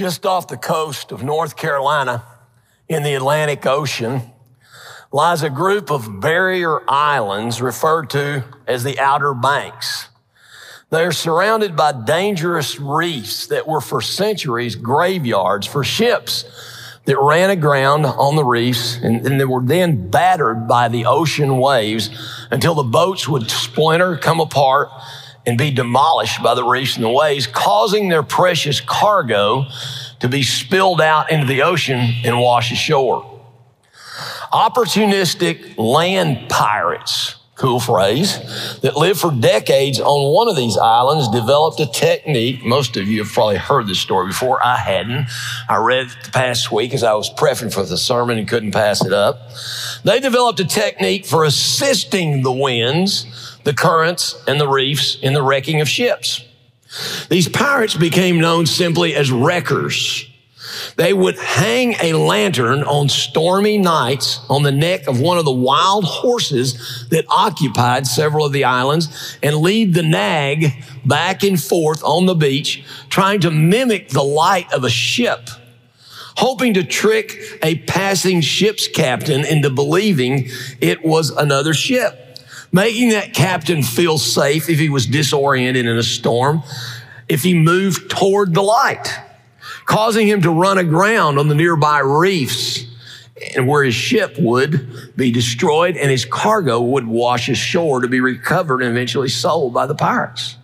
Just off the coast of North Carolina in the Atlantic Ocean lies a group of barrier islands referred to as the Outer Banks. They are surrounded by dangerous reefs that were for centuries graveyards for ships that ran aground on the reefs and, and they were then battered by the ocean waves until the boats would splinter, come apart, and be demolished by the reefs and the waves, causing their precious cargo to be spilled out into the ocean and washed ashore. Opportunistic land pirates, cool phrase, that lived for decades on one of these islands developed a technique. Most of you have probably heard this story before. I hadn't. I read it the past week as I was prepping for the sermon and couldn't pass it up. They developed a technique for assisting the winds, the currents, and the reefs in the wrecking of ships. These pirates became known simply as wreckers. They would hang a lantern on stormy nights on the neck of one of the wild horses that occupied several of the islands and lead the nag back and forth on the beach, trying to mimic the light of a ship, hoping to trick a passing ship's captain into believing it was another ship making that captain feel safe if he was disoriented in a storm, if he moved toward the light causing him to run aground on the nearby reefs and where his ship would be destroyed and his cargo would wash ashore to be recovered and eventually sold by the pirates.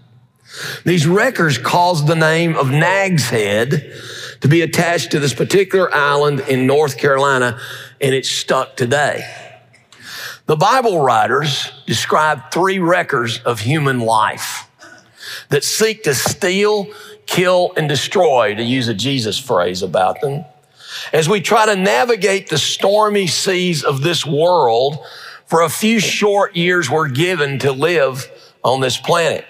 These wreckers caused the name of Nag's Head to be attached to this particular island in North Carolina, and it's stuck today. The Bible writers describe three wreckers of human life that seek to steal, kill, and destroy, to use a Jesus phrase about them. As we try to navigate the stormy seas of this world for a few short years we're given to live on this planet.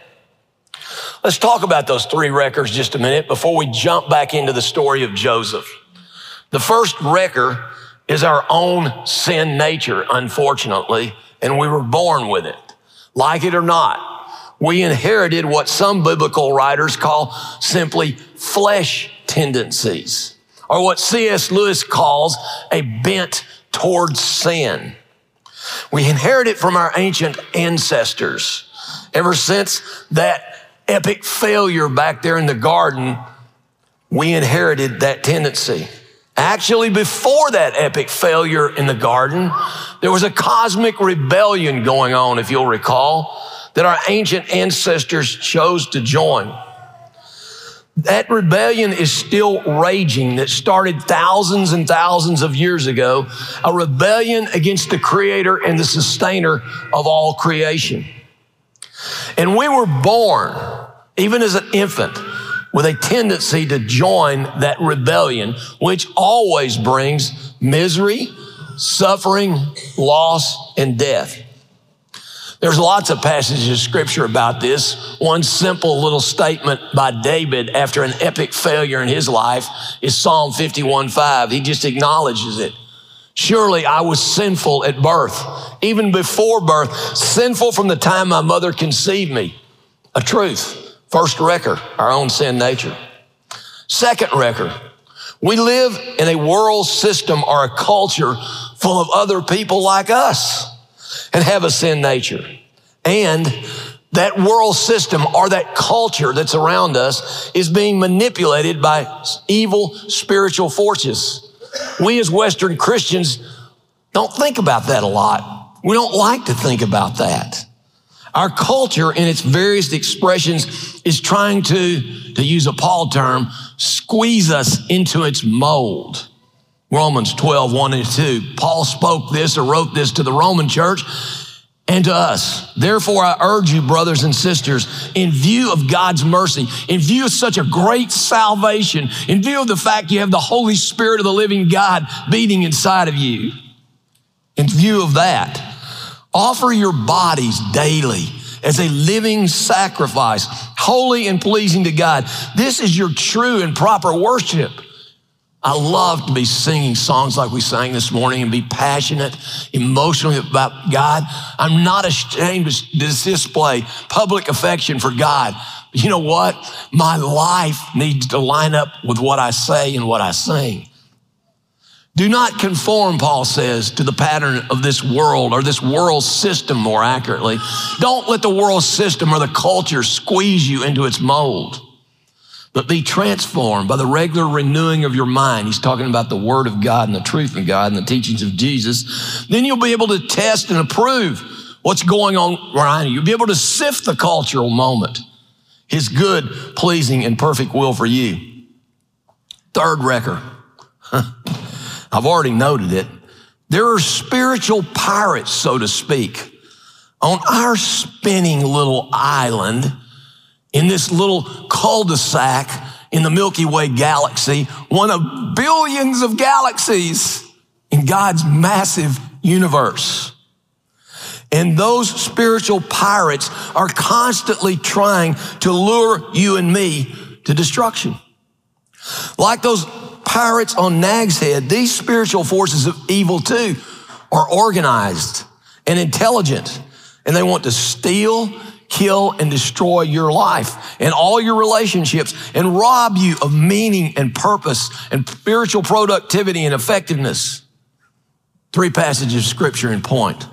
Let's talk about those three wreckers just a minute before we jump back into the story of Joseph. The first wrecker is our own sin nature, unfortunately, and we were born with it. Like it or not, we inherited what some biblical writers call simply flesh tendencies, or what C.S. Lewis calls a bent towards sin. We inherit it from our ancient ancestors. Ever since that epic failure back there in the garden, we inherited that tendency. Actually, before that epic failure in the garden, there was a cosmic rebellion going on, if you'll recall that our ancient ancestors chose to join. That rebellion is still raging that started thousands and thousands of years ago, a rebellion against the creator and the sustainer of all creation. And we were born, even as an infant, with a tendency to join that rebellion, which always brings misery, suffering, loss, and death. There's lots of passages of scripture about this. One simple little statement by David after an epic failure in his life is Psalm 51 5. He just acknowledges it. Surely I was sinful at birth, even before birth, sinful from the time my mother conceived me. A truth. First wrecker, our own sin nature. Second wrecker, we live in a world system or a culture full of other people like us and have a sin nature. And that world system or that culture that's around us is being manipulated by evil spiritual forces. We as Western Christians don't think about that a lot. We don't like to think about that. Our culture in its various expressions is trying to, to use a Paul term, squeeze us into its mold. Romans 12, 1 and 2. Paul spoke this or wrote this to the Roman church and to us. Therefore, I urge you, brothers and sisters, in view of God's mercy, in view of such a great salvation, in view of the fact you have the Holy Spirit of the living God beating inside of you, in view of that, offer your bodies daily as a living sacrifice, holy and pleasing to God. This is your true and proper worship. I love to be singing songs like we sang this morning and be passionate, emotionally about God. I'm not ashamed to display public affection for God, You know what? My life needs to line up with what I say and what I sing. Do not conform, Paul says, to the pattern of this world or this world system, more accurately. Don't let the world system or the culture squeeze you into its mold, but be transformed by the regular renewing of your mind. He's talking about the word of God and the truth of God and the teachings of Jesus. Then you'll be able to test and approve what's going on around you. You'll be able to sift the cultural moment, his good, pleasing, and perfect will for you. Third wrecker. I've already noted it. There are spiritual pirates, so to speak, on our spinning little island in this little cul-de-sac in the Milky Way galaxy, one of billions of galaxies in God's massive universe. And those spiritual pirates are constantly trying to lure you and me to destruction. Like those pirates on Nag's Head, these spiritual forces of evil too are organized and intelligent, and they want to steal, kill, and destroy your life and all your relationships and rob you of meaning and purpose and spiritual productivity and effectiveness. Three passages of scripture in point.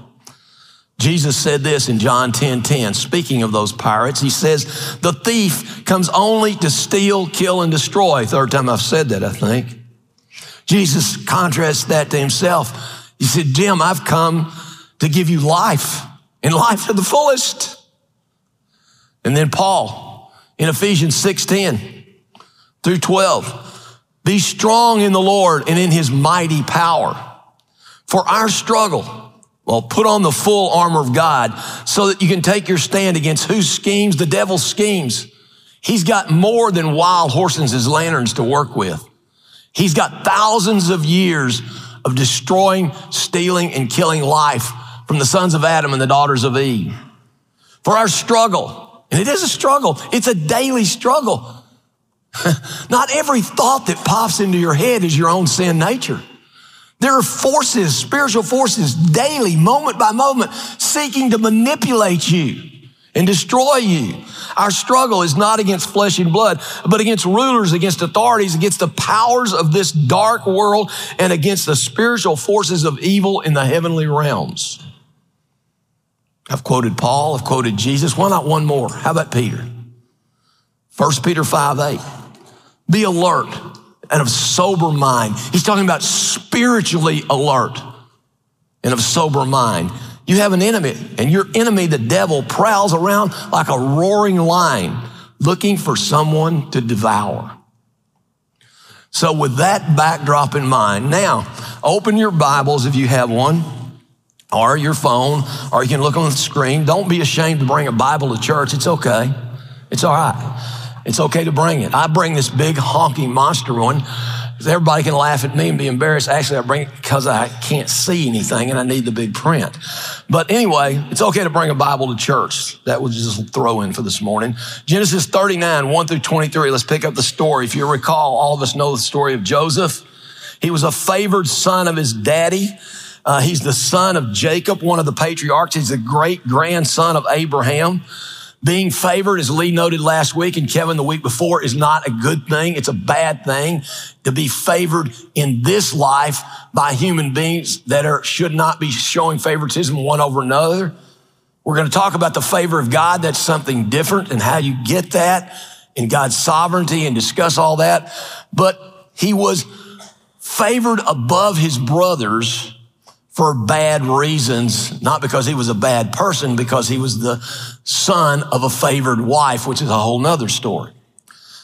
Jesus said this in John 10 10, speaking of those pirates. He says, The thief comes only to steal, kill, and destroy. Third time I've said that, I think. Jesus contrasts that to himself. He said, Jim, I've come to give you life and life to the fullest. And then Paul in Ephesians 6 10 through 12, be strong in the Lord and in his mighty power. For our struggle, well, put on the full armor of God so that you can take your stand against whose schemes? The devil's schemes. He's got more than wild horses as lanterns to work with. He's got thousands of years of destroying, stealing, and killing life from the sons of Adam and the daughters of Eve. For our struggle, and it is a struggle, it's a daily struggle. Not every thought that pops into your head is your own sin nature. There are forces, spiritual forces, daily, moment by moment, seeking to manipulate you and destroy you. Our struggle is not against flesh and blood, but against rulers, against authorities, against the powers of this dark world, and against the spiritual forces of evil in the heavenly realms. I've quoted Paul, I've quoted Jesus. Why not one more? How about Peter? 1 Peter 5 8. Be alert and of sober mind. He's talking about spiritually alert and of sober mind. You have an enemy, and your enemy, the devil, prowls around like a roaring lion looking for someone to devour. So, with that backdrop in mind, now open your Bibles if you have one, or your phone, or you can look on the screen. Don't be ashamed to bring a Bible to church. It's okay. It's all right. It's okay to bring it. I bring this big honking monster one everybody can laugh at me and be embarrassed. Actually, I bring it because I can't see anything and I need the big print. But anyway, it's okay to bring a Bible to church. That was just throw in for this morning. Genesis 39, 1 through 23. Let's pick up the story. If you recall, all of us know the story of Joseph. He was a favored son of his daddy. Uh, he's the son of Jacob, one of the patriarchs. He's the great grandson of Abraham. Being favored, as Lee noted last week and Kevin the week before, is not a good thing. It's a bad thing to be favored in this life by human beings that are, should not be showing favoritism one over another. We're going to talk about the favor of God. That's something different and how you get that in God's sovereignty and discuss all that. But he was favored above his brothers for bad reasons, not because he was a bad person, because he was the son of a favored wife, which is a whole nother story.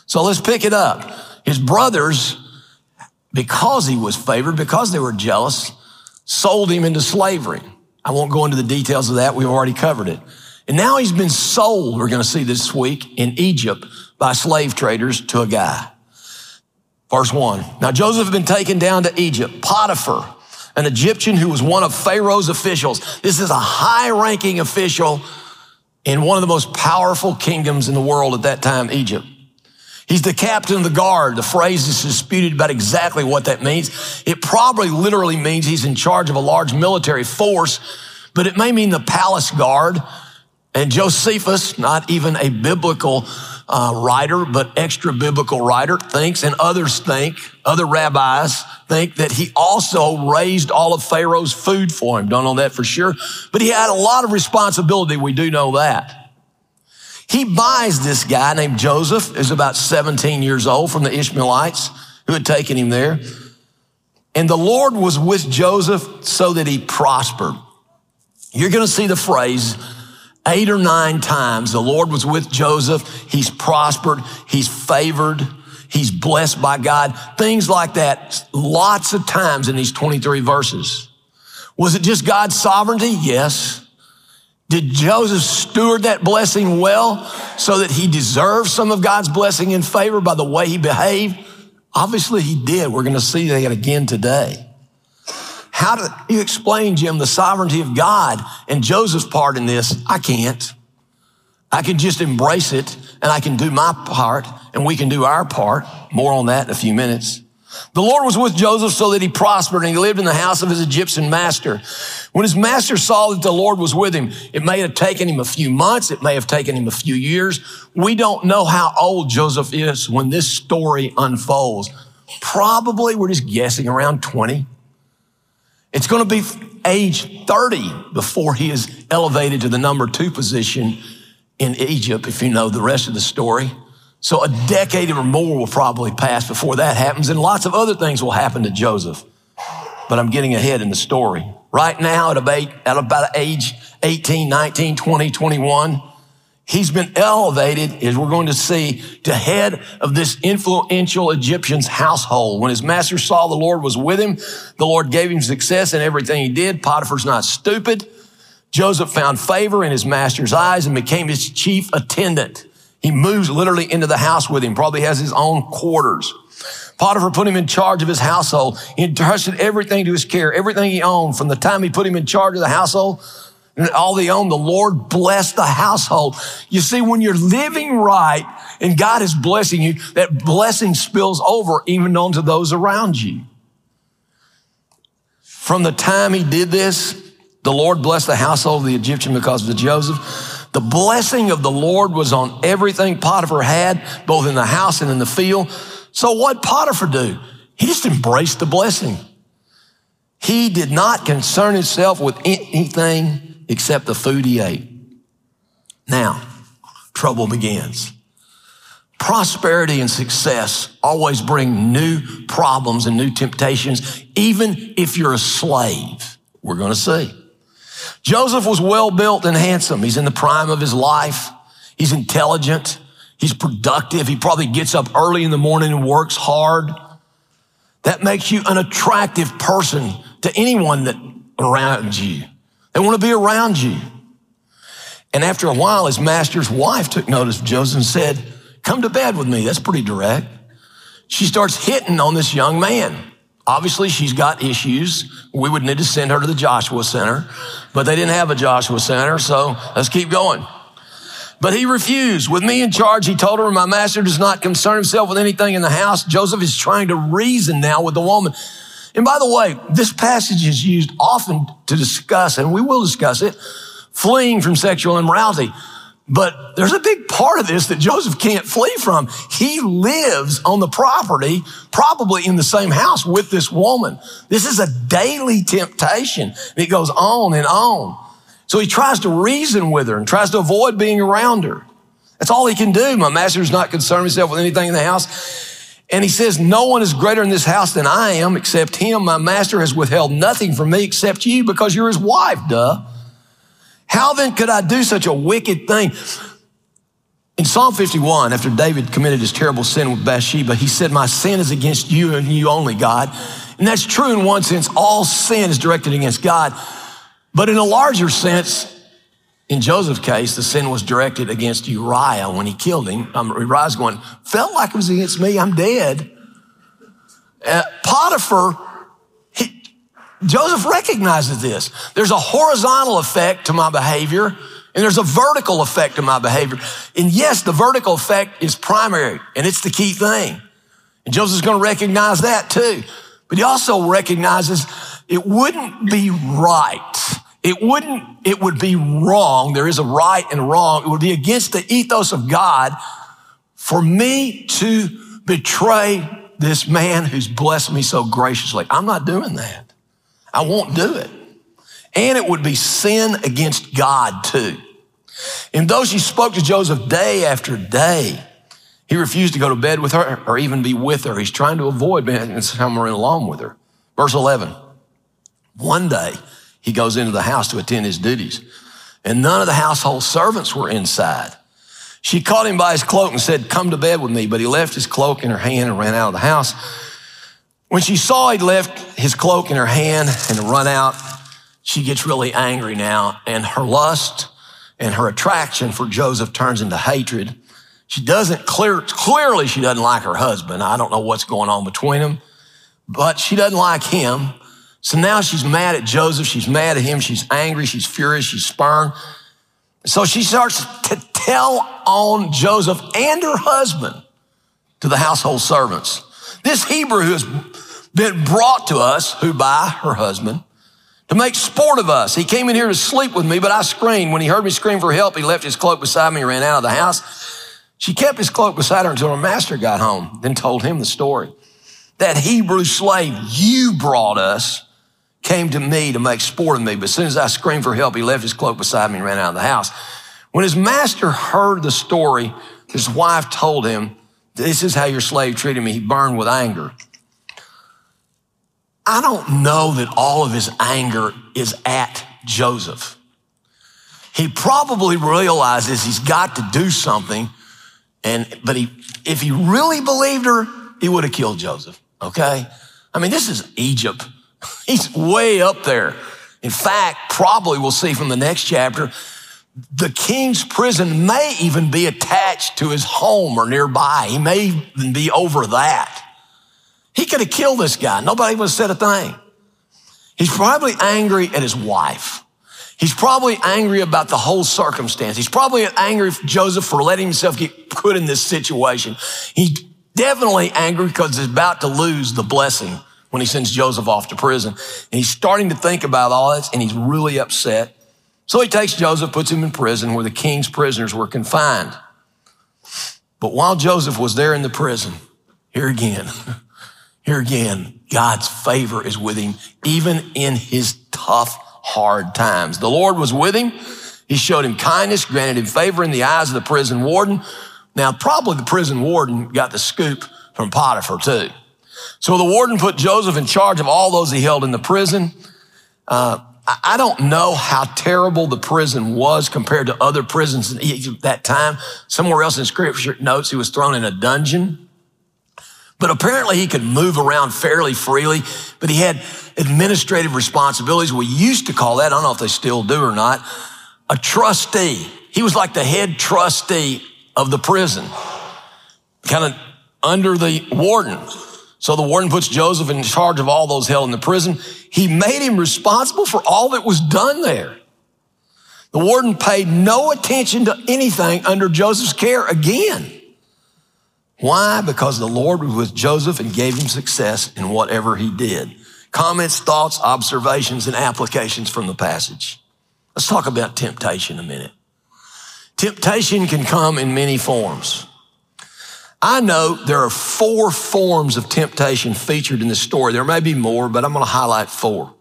So let's pick it up. His brothers, because he was favored, because they were jealous, sold him into slavery. I won't go into the details of that. We've already covered it. And now he's been sold, we're going to see this week, in Egypt by slave traders to a guy. Verse one. Now Joseph had been taken down to Egypt. Potiphar, an Egyptian who was one of Pharaoh's officials. This is a high ranking official in one of the most powerful kingdoms in the world at that time, Egypt. He's the captain of the guard. The phrase is disputed about exactly what that means. It probably literally means he's in charge of a large military force, but it may mean the palace guard. And Josephus, not even a biblical uh, writer, but extra biblical writer, thinks, and others think, other rabbis think that he also raised all of Pharaoh's food for him. Don't know that for sure, but he had a lot of responsibility. We do know that. He buys this guy named Joseph, who's about 17 years old from the Ishmaelites who had taken him there. And the Lord was with Joseph so that he prospered. You're going to see the phrase eight or nine times. The Lord was with Joseph. He's prospered. He's favored. He's blessed by God. Things like that. Lots of times in these 23 verses. Was it just God's sovereignty? Yes. Did Joseph steward that blessing well so that he deserved some of God's blessing and favor by the way he behaved? Obviously he did. We're going to see that again today. How do you explain, Jim, the sovereignty of God and Joseph's part in this? I can't. I can just embrace it and I can do my part and we can do our part. More on that in a few minutes. The Lord was with Joseph so that he prospered and he lived in the house of his Egyptian master. When his master saw that the Lord was with him, it may have taken him a few months. It may have taken him a few years. We don't know how old Joseph is when this story unfolds. Probably we're just guessing around 20. It's going to be age 30 before he is elevated to the number two position in Egypt, if you know the rest of the story. So a decade or more will probably pass before that happens, and lots of other things will happen to Joseph. But I'm getting ahead in the story. Right now, at about, about age 18, 19, 20, 21, He's been elevated, as we're going to see, to head of this influential Egyptian's household. When his master saw the Lord was with him, the Lord gave him success in everything he did. Potiphar's not stupid. Joseph found favor in his master's eyes and became his chief attendant. He moves literally into the house with him, probably has his own quarters. Potiphar put him in charge of his household. He entrusted everything to his care, everything he owned from the time he put him in charge of the household all they own, the Lord bless the household. You see, when you're living right and God is blessing you, that blessing spills over even onto those around you. From the time he did this, the Lord blessed the household of the Egyptian because of the Joseph. The blessing of the Lord was on everything Potiphar had, both in the house and in the field. So what Potiphar do? He just embraced the blessing. He did not concern himself with anything except the food he ate. Now, trouble begins. Prosperity and success always bring new problems and new temptations, even if you're a slave. We're going to see. Joseph was well built and handsome. He's in the prime of his life. He's intelligent. He's productive. He probably gets up early in the morning and works hard. That makes you an attractive person to anyone that around you. They want to be around you. And after a while, his master's wife took notice of Joseph and said, Come to bed with me. That's pretty direct. She starts hitting on this young man. Obviously, she's got issues. We would need to send her to the Joshua Center, but they didn't have a Joshua Center, so let's keep going. But he refused. With me in charge, he told her, My master does not concern himself with anything in the house. Joseph is trying to reason now with the woman. And by the way, this passage is used often to discuss, and we will discuss it, fleeing from sexual immorality. But there's a big part of this that Joseph can't flee from. He lives on the property, probably in the same house with this woman. This is a daily temptation. It goes on and on. So he tries to reason with her and tries to avoid being around her. That's all he can do. My master's not concerned himself with anything in the house. And he says, no one is greater in this house than I am except him. My master has withheld nothing from me except you because you're his wife, duh. How then could I do such a wicked thing? In Psalm 51, after David committed his terrible sin with Bathsheba, he said, my sin is against you and you only, God. And that's true in one sense. All sin is directed against God. But in a larger sense, in Joseph's case, the sin was directed against Uriah when he killed him. Um, Uriah's going, felt like it was against me. I'm dead. Uh, Potiphar, he, Joseph recognizes this. There's a horizontal effect to my behavior and there's a vertical effect to my behavior. And yes, the vertical effect is primary and it's the key thing. And Joseph's going to recognize that too. But he also recognizes it wouldn't be right it wouldn't, it would be wrong. There is a right and wrong. It would be against the ethos of God for me to betray this man who's blessed me so graciously. I'm not doing that. I won't do it. And it would be sin against God too. And though she spoke to Joseph day after day, he refused to go to bed with her or even be with her. He's trying to avoid being somewhere alone with her. Verse 11. One day, he goes into the house to attend his duties, and none of the household servants were inside. She caught him by his cloak and said, Come to bed with me. But he left his cloak in her hand and ran out of the house. When she saw he'd left his cloak in her hand and run out, she gets really angry now, and her lust and her attraction for Joseph turns into hatred. She doesn't clear, clearly she doesn't like her husband. I don't know what's going on between them, but she doesn't like him. So now she's mad at Joseph. She's mad at him. She's angry. She's furious. She's spurned. So she starts to tell on Joseph and her husband to the household servants. This Hebrew who has been brought to us, who by her husband, to make sport of us. He came in here to sleep with me, but I screamed. When he heard me scream for help, he left his cloak beside me and ran out of the house. She kept his cloak beside her until her master got home, then told him the story. That Hebrew slave you brought us came to me to make sport of me. But as soon as I screamed for help, he left his cloak beside me and ran out of the house. When his master heard the story, his wife told him, this is how your slave treated me. He burned with anger. I don't know that all of his anger is at Joseph. He probably realizes he's got to do something. And, but he, if he really believed her, he would have killed Joseph. Okay. I mean, this is Egypt. He's way up there. In fact, probably we'll see from the next chapter, the king's prison may even be attached to his home or nearby. He may even be over that. He could have killed this guy. Nobody would have said a thing. He's probably angry at his wife. He's probably angry about the whole circumstance. He's probably angry at Joseph for letting himself get put in this situation. He's definitely angry because he's about to lose the blessing when he sends Joseph off to prison. And he's starting to think about all this and he's really upset. So he takes Joseph, puts him in prison where the king's prisoners were confined. But while Joseph was there in the prison, here again, here again, God's favor is with him, even in his tough, hard times. The Lord was with him. He showed him kindness, granted him favor in the eyes of the prison warden. Now, probably the prison warden got the scoop from Potiphar too. So the warden put Joseph in charge of all those he held in the prison. Uh, I don't know how terrible the prison was compared to other prisons at that time. Somewhere else in scripture notes he was thrown in a dungeon. But apparently he could move around fairly freely, but he had administrative responsibilities. We used to call that, I don't know if they still do or not, a trustee. He was like the head trustee of the prison, kind of under the warden. So the warden puts Joseph in charge of all those held in the prison. He made him responsible for all that was done there. The warden paid no attention to anything under Joseph's care again. Why? Because the Lord was with Joseph and gave him success in whatever he did. Comments, thoughts, observations, and applications from the passage. Let's talk about temptation a minute. Temptation can come in many forms. I know there are four forms of temptation featured in this story. There may be more, but I'm going to highlight four.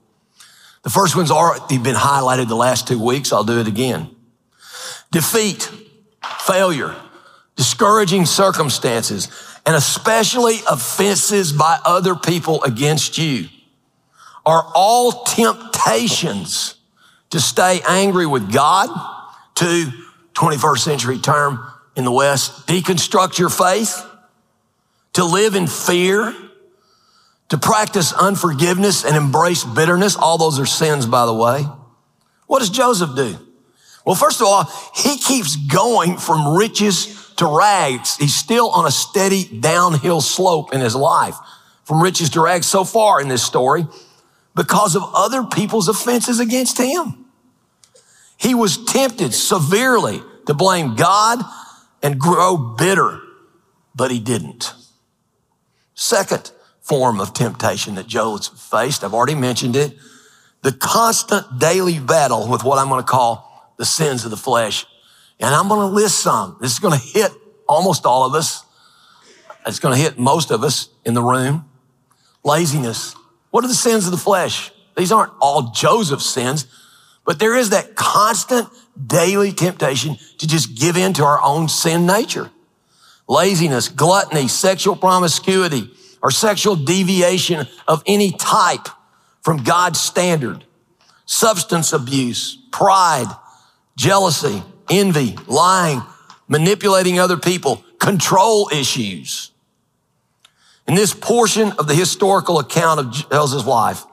The first one's already been highlighted the last two weeks. I'll do it again. Defeat, failure, discouraging circumstances, and especially offenses by other people against you are all temptations to stay angry with God, to 21st century term, in the West, deconstruct your faith, to live in fear, to practice unforgiveness and embrace bitterness. All those are sins, by the way. What does Joseph do? Well, first of all, he keeps going from riches to rags. He's still on a steady downhill slope in his life from riches to rags so far in this story because of other people's offenses against him. He was tempted severely to blame God and grow bitter, but he didn't. Second form of temptation that Joseph faced, I've already mentioned it, the constant daily battle with what I'm going to call the sins of the flesh. And I'm going to list some. This is going to hit almost all of us. it's going to hit most of us in the room. Laziness. What are the sins of the flesh? These aren't all Joseph's sins, but there is that constant daily temptation to just give in to our own sin nature. Laziness, gluttony, sexual promiscuity, or sexual deviation of any type from God's standard, substance abuse, pride, jealousy, envy, lying, manipulating other people, control issues. In this portion of the historical account of Joseph's life,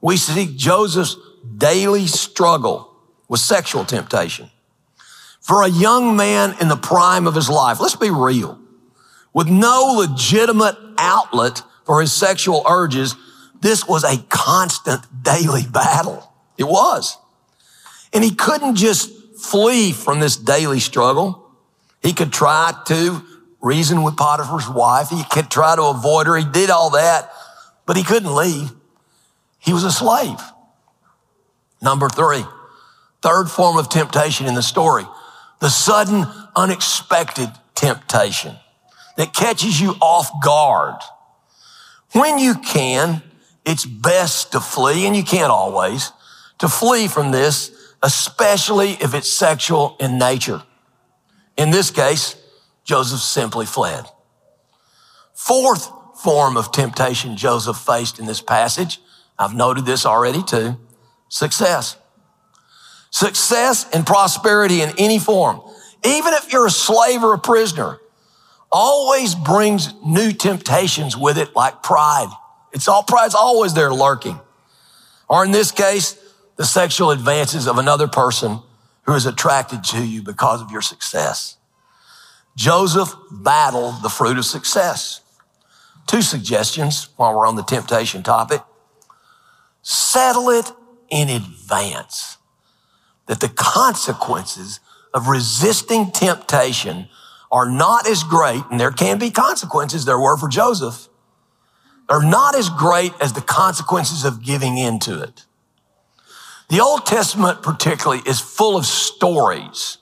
we see Joseph's daily struggle with sexual temptation. For a young man in the prime of his life, let's be real, with no legitimate outlet for his sexual urges, this was a constant daily battle. It was. And he couldn't just flee from this daily struggle. He could try to reason with Potiphar's wife. He could try to avoid her. He did all that, but he couldn't leave. He was a slave. Number three, third form of temptation in the story, the sudden, unexpected temptation that catches you off guard. When you can, it's best to flee, and you can't always, to flee from this, especially if it's sexual in nature. In this case, Joseph simply fled. Fourth form of temptation Joseph faced in this passage, I've noted this already too, success. Success and prosperity in any form, even if you're a slave or a prisoner, always brings new temptations with it, like pride. It's all pride's always there lurking. Or in this case, the sexual advances of another person who is attracted to you because of your success. Joseph battled the fruit of success. Two suggestions while we're on the temptation topic. Settle it in advance that the consequences of resisting temptation are not as great, and there can be consequences, there were for Joseph, are not as great as the consequences of giving in to it. The Old Testament particularly is full of stories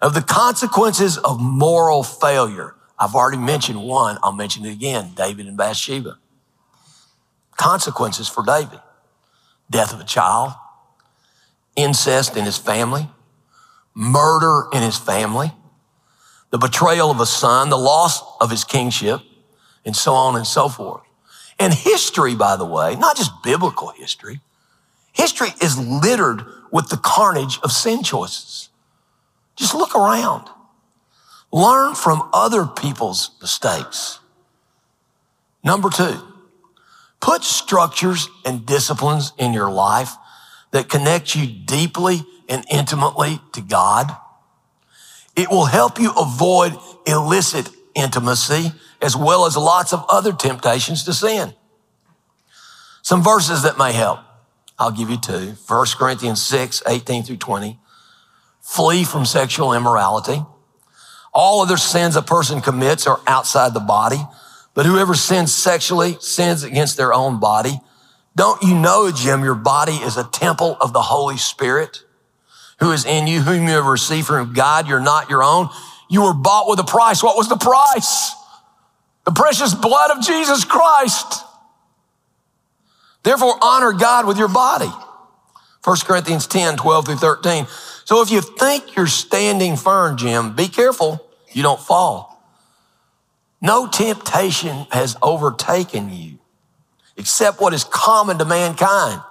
of the consequences of moral failure. I've already mentioned one. I'll mention it again. David and Bathsheba. Consequences for David. Death of a child, incest in his family, murder in his family, the betrayal of a son, the loss of his kingship, and so on and so forth. And history, by the way, not just biblical history, history is littered with the carnage of sin choices. Just look around. Learn from other people's mistakes. Number two, put structures and disciplines in your life that connects you deeply and intimately to God. It will help you avoid illicit intimacy as well as lots of other temptations to sin. Some verses that may help. I'll give you two. 1 Corinthians 6, 18 through 20. Flee from sexual immorality. All other sins a person commits are outside the body, but whoever sins sexually sins against their own body. Don't you know, Jim, your body is a temple of the Holy Spirit who is in you, whom you have received from God. You're not your own. You were bought with a price. What was the price? The precious blood of Jesus Christ. Therefore, honor God with your body. 1 Corinthians 10, 12 through 13. So if you think you're standing firm, Jim, be careful you don't fall. No temptation has overtaken you except what is common to mankind.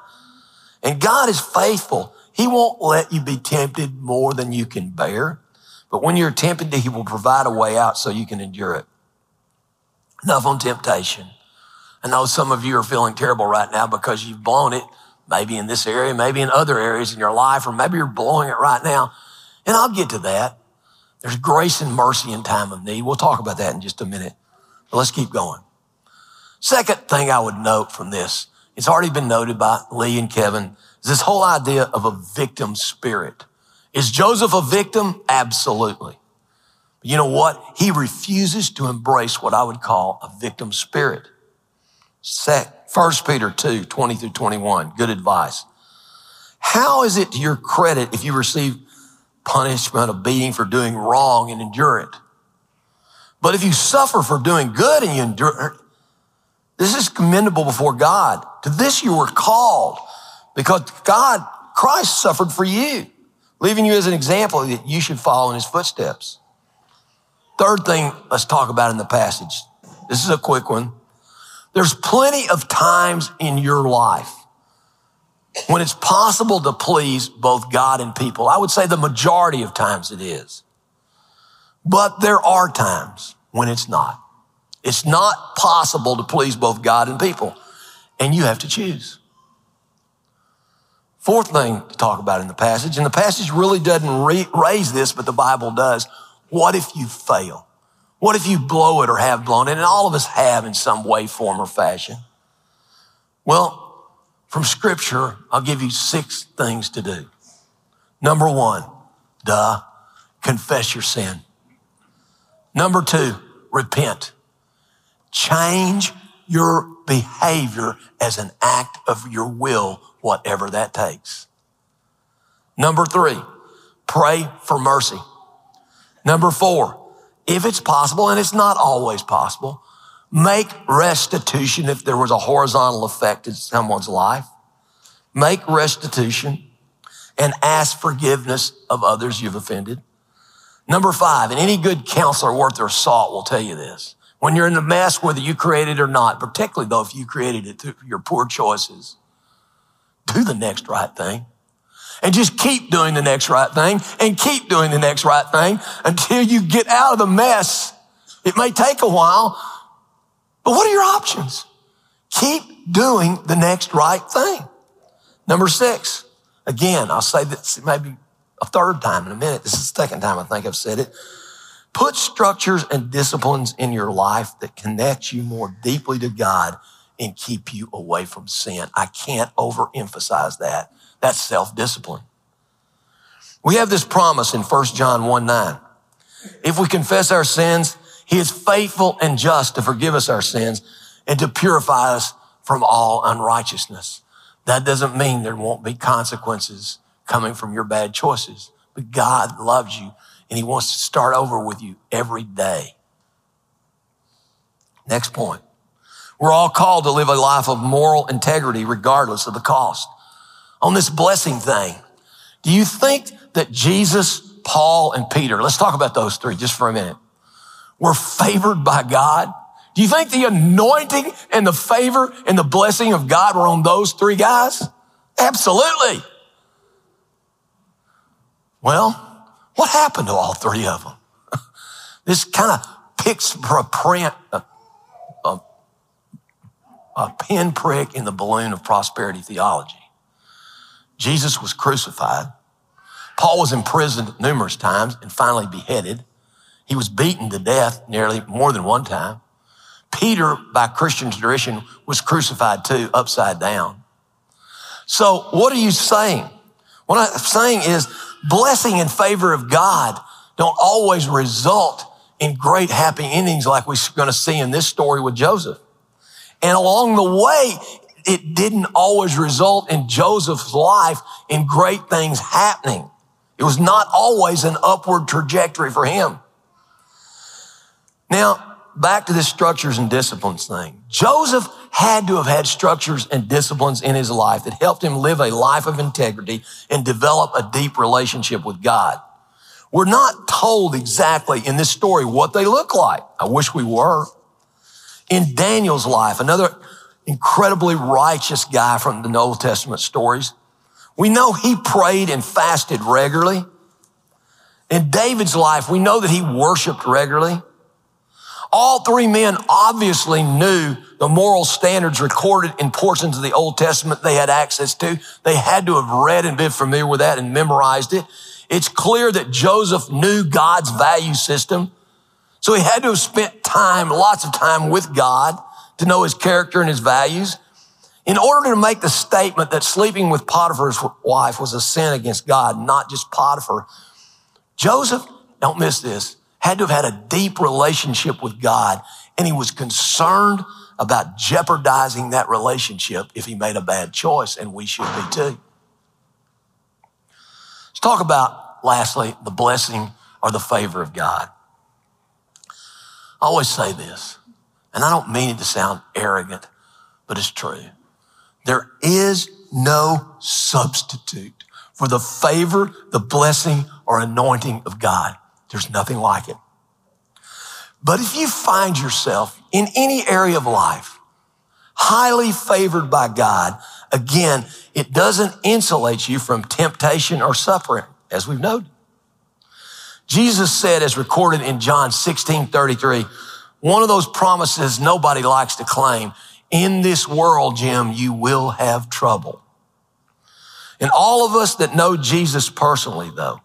And God is faithful. He won't let you be tempted more than you can bear. But when you're tempted, He will provide a way out so you can endure it. Enough on temptation. I know some of you are feeling terrible right now because you've blown it maybe in this area, maybe in other areas in your life, or maybe you're blowing it right now. And I'll get to that. There's grace and mercy in time of need. We'll talk about that in just a minute. But let's keep going. Second thing I would note from this, it's already been noted by Lee and Kevin, is this whole idea of a victim spirit. Is Joseph a victim? Absolutely. But you know what? He refuses to embrace what I would call a victim spirit. Second, 1 Peter 2, 20 through 21. Good advice. How is it to your credit if you receive punishment, a beating for doing wrong and endure it? But if you suffer for doing good and you endure, this is commendable before God. To this you were called because God, Christ suffered for you, leaving you as an example that you should follow in his footsteps. Third thing let's talk about in the passage. This is a quick one. There's plenty of times in your life when it's possible to please both God and people. I would say the majority of times it is. But there are times when it's not. It's not possible to please both God and people, and you have to choose. Fourth thing to talk about in the passage, and the passage really doesn't re- raise this, but the Bible does. What if you fail? What if you blow it or have blown it? And all of us have in some way, form, or fashion. Well, from scripture, I'll give you six things to do. Number one, duh, confess your sin. Number two, repent. Change your behavior as an act of your will, whatever that takes. Number three, pray for mercy. Number four, if it's possible, and it's not always possible, make restitution if there was a horizontal effect in someone's life. Make restitution and ask forgiveness of others you've offended. Number five, and any good counselor worth their salt will tell you this. When you're in the mess, whether you created it or not, particularly though if you created it through your poor choices, do the next right thing. And just keep doing the next right thing and keep doing the next right thing until you get out of the mess. It may take a while, but what are your options? Keep doing the next right thing. Number six, again, I'll say this maybe a third time in a minute. This is the second time I think I've said it. Put structures and disciplines in your life that connect you more deeply to God and keep you away from sin. I can't overemphasize that. That's self-discipline. We have this promise in 1 John 1 9. If we confess our sins, he is faithful and just to forgive us our sins and to purify us from all unrighteousness. That doesn't mean there won't be consequences coming from your bad choices, but God loves you and he wants to start over with you every day. Next point. We're all called to live a life of moral integrity regardless of the cost. On this blessing thing, do you think that Jesus, Paul, and Peter, let's talk about those three just for a minute, were favored by God? Do you think the anointing and the favor and the blessing of God were on those three guys? Absolutely. Well, what happened to all three of them? this kind of picks for a print, a, a, a pinprick in the balloon of prosperity theology. Jesus was crucified. Paul was imprisoned numerous times and finally beheaded. He was beaten to death nearly more than one time. Peter, by Christian tradition, was crucified too, upside down. So what are you saying? What I'm saying is blessing and favor of God don't always result in great happy endings like we're going to see in this story with Joseph. And along the way, it didn't always result in Joseph's life in great things happening. It was not always an upward trajectory for him. Now, back to this structures and disciplines thing. Joseph had to have had structures and disciplines in his life that helped him live a life of integrity and develop a deep relationship with God. We're not told exactly in this story what they look like. I wish we were. In Daniel's life, another incredibly righteous guy from the Old Testament stories, we know he prayed and fasted regularly. In David's life, we know that he worshiped regularly. All three men obviously knew the moral standards recorded in portions of the Old Testament they had access to. They had to have read and been familiar with that and memorized it. It's clear that Joseph knew God's value system. So he had to have spent time, lots of time with God to know his character and his values. In order to make the statement that sleeping with Potiphar's wife was a sin against God, not just Potiphar, Joseph, don't miss this, had to have had a deep relationship with God and he was concerned about jeopardizing that relationship if he made a bad choice and we should be too. Let's talk about lastly the blessing or the favor of God. I always say this, and I don't mean it to sound arrogant, but it's true. There is no substitute for the favor, the blessing, or anointing of God. There's nothing like it. But if you find yourself in any area of life highly favored by God, again, it doesn't insulate you from temptation or suffering, as we've noted. Jesus said, as recorded in John 16, 33, one of those promises nobody likes to claim. In this world, Jim, you will have trouble. And all of us that know Jesus personally, though,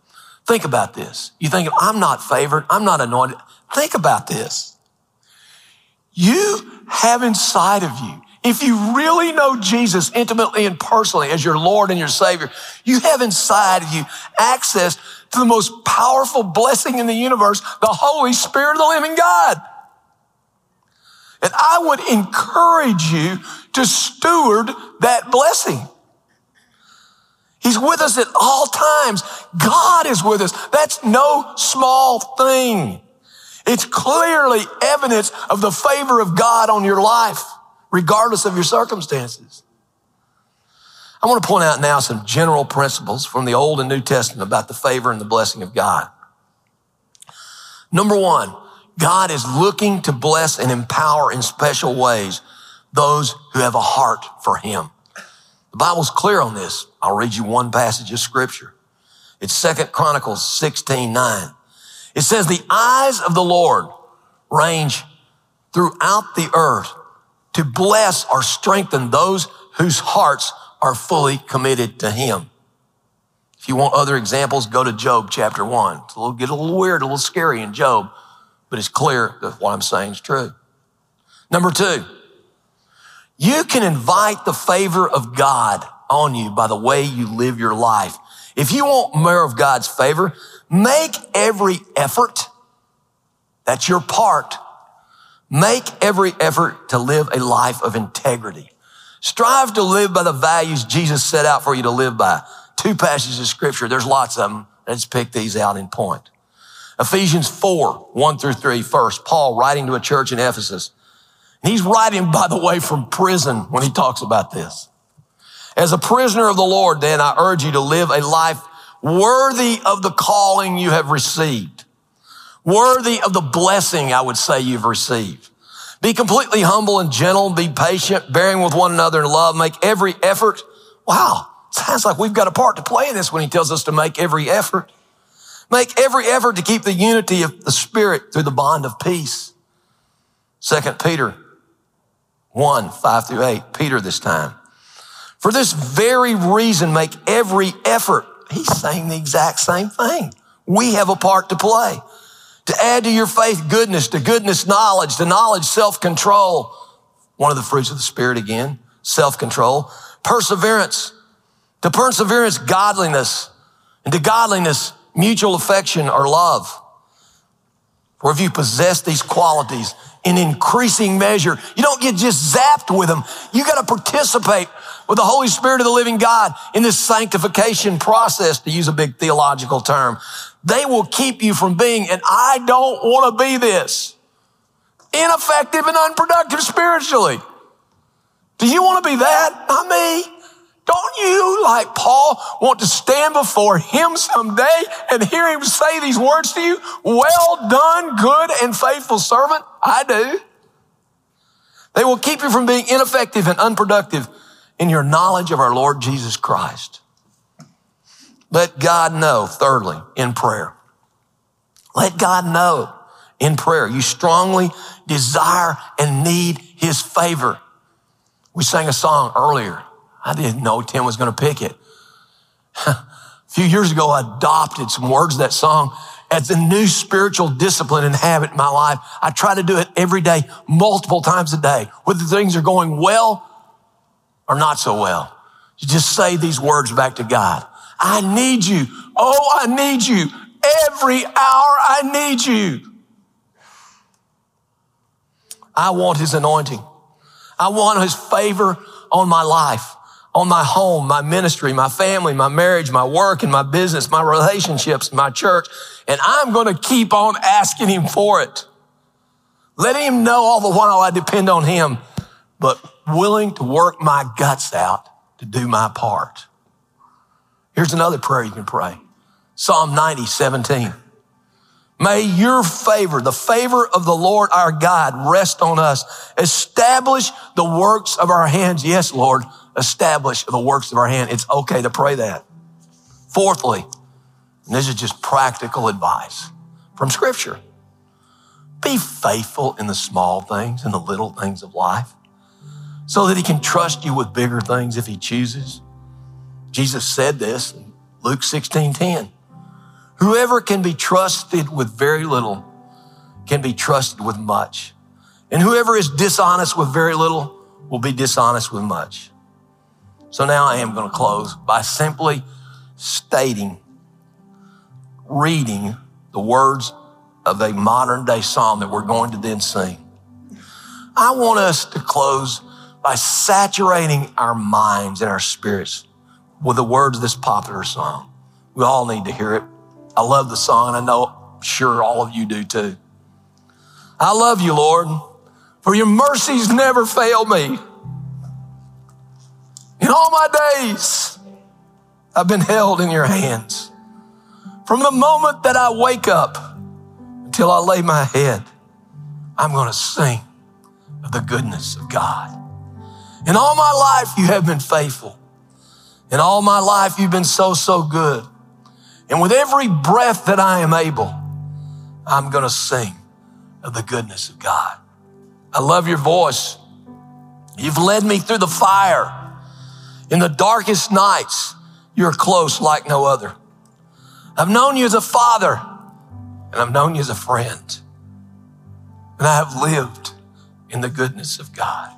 think about this. You think, I'm not favored. I'm not anointed. Think about this. You have inside of you, if you really know Jesus intimately and personally as your Lord and your Savior, you have inside of you access to the most powerful blessing in the universe, the Holy Spirit of the living God. And I would encourage you to steward that blessing. He's with us at all times. God is with us. That's no small thing. It's clearly evidence of the favor of God on your life, regardless of your circumstances. I want to point out now some general principles from the Old and New Testament about the favor and the blessing of God. Number one, God is looking to bless and empower in special ways those who have a heart for Him. The Bible's clear on this. I'll read you one passage of scripture. It's Second Chronicles 16, 9. It says, the eyes of the Lord range throughout the earth to bless or strengthen those whose hearts are fully committed to Him. If you want other examples, go to Job chapter one. It's a little, get a little weird, a little scary in Job, but it's clear that what I'm saying is true. Number two, you can invite the favor of God on you by the way you live your life. If you want more of God's favor, Make every effort. That's your part. Make every effort to live a life of integrity. Strive to live by the values Jesus set out for you to live by. Two passages of scripture. There's lots of them. Let's pick these out in point. Ephesians 4, 1 through 3 first. Paul writing to a church in Ephesus. He's writing, by the way, from prison when he talks about this. As a prisoner of the Lord, then I urge you to live a life worthy of the calling you have received, worthy of the blessing I would say you've received. Be completely humble and gentle, be patient, bearing with one another in love, make every effort. Wow. Sounds like we've got a part to play in this when he tells us to make every effort. Make every effort to keep the unity of the Spirit through the bond of peace. Second Peter 1, 5 through 8. Peter this time. For this very reason, make every effort he's saying the exact same thing. We have a part to play. To add to your faith goodness, to goodness knowledge, to knowledge self-control. One of the fruits of the Spirit again, self-control. Perseverance. To perseverance, godliness. And to godliness, mutual affection or love. For if you possess these qualities in increasing measure, you don't get just zapped with them. You got to participate with the Holy Spirit of the living God in this sanctification process, to use a big theological term. They will keep you from being, and I don't want to be this, ineffective and unproductive spiritually. Do you want to be that? Not me. Don't you, like Paul, want to stand before him someday and hear him say these words to you? Well done, good and faithful servant. I do. They will keep you from being ineffective and unproductive in your knowledge of our Lord Jesus Christ. Let God know, thirdly, in prayer. Let God know in prayer. You strongly desire and need his favor. We sang a song earlier. I didn't know Tim was going to pick it. a few years ago, I adopted some words that song as a new spiritual discipline and habit in my life. I try to do it every day, multiple times a day. Whether things are going well or not so well. You just say these words back to God. I need you. Oh, I need you. Every hour I need you. I want his anointing. I want his favor on my life, on my home, my ministry, my family, my marriage, my work and my business, my relationships, my church. And I'm going to keep on asking him for it. letting him know all the while I depend on him, but willing to work my guts out to do my part. Here's another prayer you can pray. Psalm 90, 17. May your favor, the favor of the Lord our God rest on us. Establish the works of our hands. Yes, Lord, establish the works of our hand. It's okay to pray that. Fourthly, and this is just practical advice from scripture. Be faithful in the small things and the little things of life so that he can trust you with bigger things if he chooses. Jesus said this in Luke 16, 10. Whoever can be trusted with very little can be trusted with much. And whoever is dishonest with very little will be dishonest with much. So now I am going to close by simply stating, reading the words of a modern day psalm that we're going to then sing. I want us to close by saturating our minds and our spirits with the words of this popular song. We all need to hear it. I love the song, and I know, sure, all of you do too. I love you, Lord, for your mercies never fail me. In all my days, I've been held in your hands. From the moment that I wake up until I lay my head, I'm going to sing of the goodness of God. In all my life, you have been faithful. In all my life, you've been so, so good. And with every breath that I am able, I'm going to sing of the goodness of God. I love your voice. You've led me through the fire. In the darkest nights, you're close like no other. I've known you as a father and I've known you as a friend. And I have lived in the goodness of God.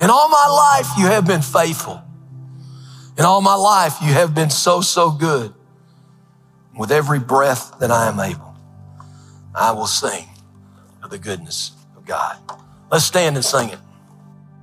In all my life, you have been faithful. In all my life, you have been so, so good. With every breath that I am able, I will sing of the goodness of God. Let's stand and sing it.